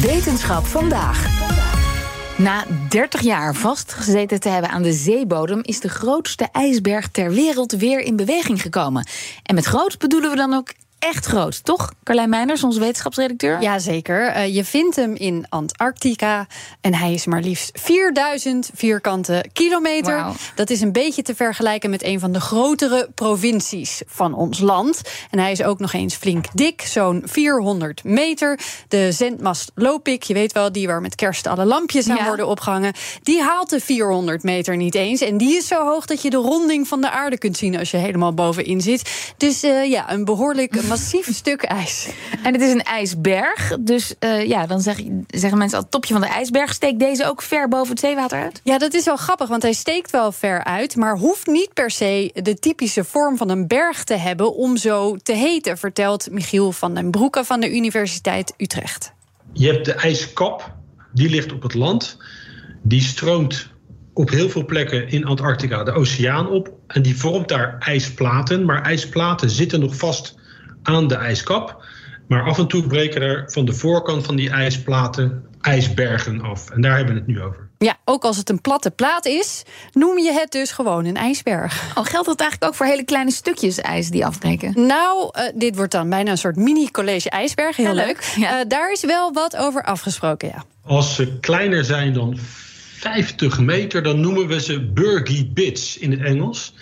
Wetenschap vandaag. Na 30 jaar vastgezeten te hebben aan de zeebodem, is de grootste ijsberg ter wereld weer in beweging gekomen. En met groot bedoelen we dan ook echt groot, toch? Carlijn Meijners, onze wetenschapsredacteur. Jazeker. Uh, je vindt hem in Antarctica. En hij is maar liefst 4000 vierkante kilometer. Dat is een beetje te vergelijken met een van de grotere provincies van ons land. En hij is ook nog eens flink dik, zo'n 400 meter. De zendmast Lopik, je weet wel, die waar met kerst alle lampjes aan Ja. worden opgehangen. Die haalt de 400 meter niet eens. En die is zo hoog dat je de ronding van de aarde kunt zien als je helemaal bovenin zit. Dus eh, ja, een behoorlijk massief stuk ijs. En het is een ijsberg, dus eh, ja, dan zeg, zeggen mensen al topje van de ijsberg. Steekt deze ook ver boven het zeewater uit? Ja, dat is wel grappig, want hij steekt wel ver uit, maar hoeft niet per se de typische vorm van een berg te hebben om zo te heten, vertelt Michiel van den Broeke van de Universiteit Utrecht. Je hebt de ijskap, die ligt op het land. Die stroomt op heel veel plekken in Antarctica de oceaan op. En die vormt daar ijsplaten. Maar ijsplaten zitten nog vast aan de ijskap. Maar af en toe breken er van de voorkant van die ijsplaten ijsbergen af. En daar hebben we het nu over. Ja, ook als het een platte plaat is, noem je het dus gewoon een ijsberg. Oh, geldt dat eigenlijk ook voor hele kleine stukjes ijs die afbreken? Nou, eh, dit wordt dan bijna een soort mini-college ijsberg. Heel Ja, leuk. leuk. Ja. Eh, daar is wel wat over afgesproken, ja. Als ze kleiner zijn dan 50 meter, dan noemen we ze Burgie Bits in het Engels.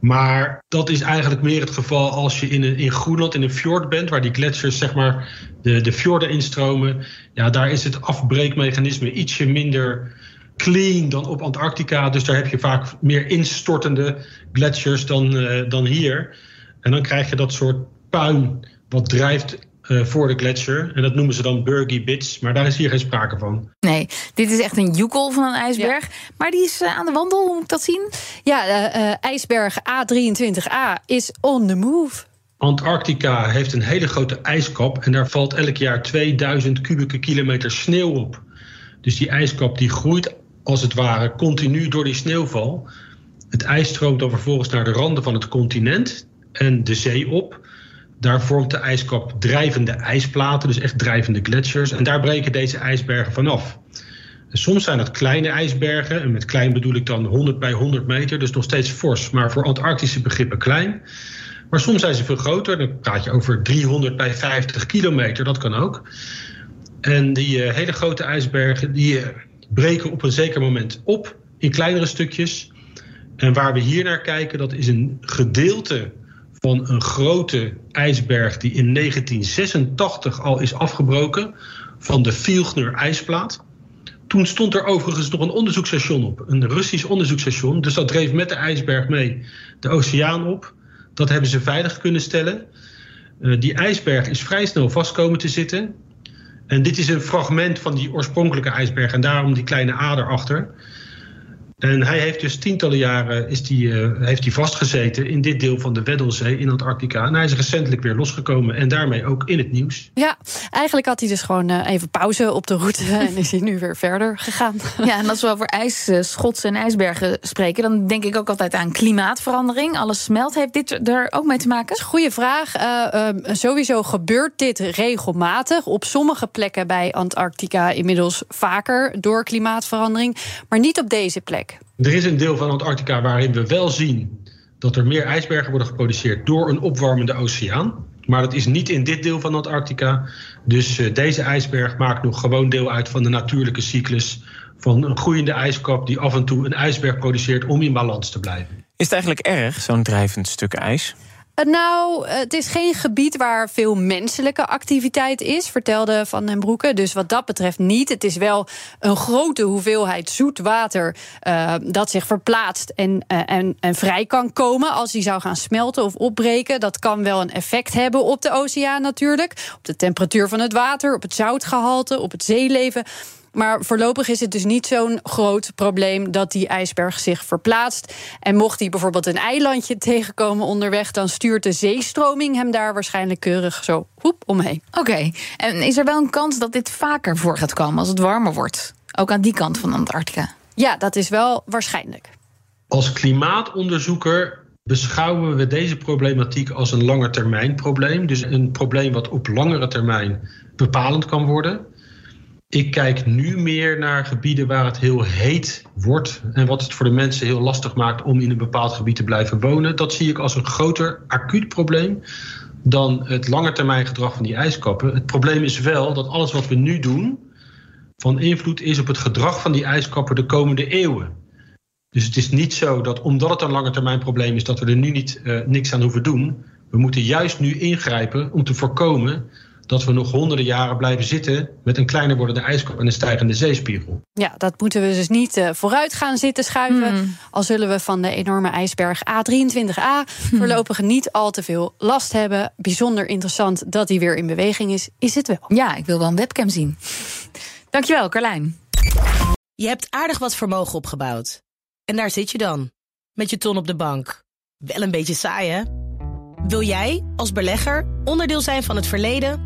Maar dat is eigenlijk meer het geval als je in, een, in Groenland in een fjord bent, waar die gletsjers zeg maar de, de fjorden instromen. Ja, daar is het afbreekmechanisme ietsje minder clean dan op Antarctica. Dus daar heb je vaak meer instortende gletsjers dan, eh, dan hier. En dan krijg je dat soort puin wat drijft eh, voor de gletsjer. En dat noemen ze dan Burgie Bits. Maar daar is hier geen sprake van. Nee, dit is echt een joekel van een ijsberg. Maar die is eh, aan de wandel, hoe moet ik dat zien? Ja, eh, eh, ijsberg A23A is on the move. Antarctica heeft een hele grote ijskap en daar valt elk jaar 2000 kubieke kilometer sneeuw op. Dus die ijskap die groeit als het ware continu door die sneeuwval. Het ijs stroomt dan vervolgens naar de randen van het continent en de zee op. Daar vormt de ijskap drijvende ijsplaten, dus echt drijvende gletsjers. En daar breken deze ijsbergen vanaf. En soms zijn dat kleine ijsbergen, en met klein bedoel ik dan 100 bij 100 meter, dus nog steeds fors, maar voor Antarctische begrippen klein. Maar soms zijn ze veel groter. Dan praat je over 300 bij 50 kilometer. Dat kan ook. En die eh, hele grote ijsbergen die eh, breken op een zeker moment op in kleinere stukjes. En waar we hier naar kijken, dat is een gedeelte van een grote ijsberg die in 1986 al is afgebroken van de Filchner ijsplaat. Toen stond er overigens nog een onderzoeksstation op, een Russisch onderzoeksstation. Dus dat dreef met de ijsberg mee de oceaan op. Dat hebben ze veilig kunnen stellen. Uh, die ijsberg is vrij snel vast komen te zitten. En dit is een fragment van die oorspronkelijke ijsberg en daarom die kleine ader achter. En hij heeft dus tientallen jaren is die, uh, heeft hij vastgezeten in dit deel van de Weddellzee in Antarctica. En hij is recentelijk weer losgekomen en daarmee ook in het nieuws. Ja, eigenlijk had hij dus gewoon uh, even pauze op de route en is hij nu weer verder gegaan. Ja, en als we over ijsschotsen en ijsbergen spreken, dan denk ik ook altijd aan klimaatverandering. Alles smelt. Heeft dit er ook mee te maken? Goeie vraag. Uh, sowieso gebeurt dit regelmatig. Op sommige plekken bij Antarctica inmiddels vaker door klimaatverandering, maar niet op deze plek. Er is een deel van Antarctica waarin we wel zien dat er meer ijsbergen worden geproduceerd door een opwarmende oceaan. Maar dat is niet in dit deel van Antarctica. Dus uh, deze ijsberg maakt nog gewoon deel uit van de natuurlijke cyclus van een groeiende ijskap die af en toe een ijsberg produceert om in balans te blijven. Is het eigenlijk erg, zo'n drijvend stuk ijs? Nou, het is geen gebied waar veel menselijke activiteit is, vertelde Van den Broeke. Dus wat dat betreft niet. Het is wel een grote hoeveelheid zoet water uh, dat zich verplaatst en, en, en vrij kan komen als die zou gaan smelten of opbreken. Dat kan wel een effect hebben op de oceaan natuurlijk. Op de temperatuur van het water, op het zoutgehalte, op het zeeleven. Maar voorlopig is het dus niet zo'n groot probleem dat die ijsberg zich verplaatst. En mocht hij bijvoorbeeld een eilandje tegenkomen onderweg, dan stuurt de zeestroming hem daar waarschijnlijk keurig zo hoep omheen. Oké, en is er wel een kans dat dit vaker voor gaat komen als het warmer wordt? Ook aan die kant van Antarctica? Ja, dat is wel waarschijnlijk. Als klimaatonderzoeker beschouwen we deze problematiek als een langetermijnprobleem. Dus een probleem wat op langere termijn bepalend kan worden. Ik kijk nu meer naar gebieden waar het heel heet wordt en wat het voor de mensen heel lastig maakt om in een bepaald gebied te blijven wonen. Dat zie ik als een groter acuut probleem dan het langetermijngedrag van die ijskappen. Het probleem is wel dat alles wat we nu doen van invloed is op het gedrag van die ijskappen de komende eeuwen. Dus het is niet zo dat omdat het een langetermijnprobleem is, dat we er nu niet, uh, niks aan hoeven doen. We moeten juist nu ingrijpen om te voorkomen dat we nog honderden jaren blijven zitten met een kleiner wordende ijskap en een stijgende zeespiegel. Ja, dat moeten we dus niet uh, vooruit gaan zitten schuiven. Hmm. Al zullen we van de enorme ijsberg A23A voorlopig niet al te veel last hebben. Bijzonder interessant dat hij weer in beweging is, is het wel. Ja, ik wil wel een webcam zien. Dankjewel, Carlijn. Je hebt aardig wat vermogen opgebouwd. En daar zit je dan, met je ton op de bank. Wel een beetje saai, hè? Wil jij, als belegger, onderdeel zijn van het verleden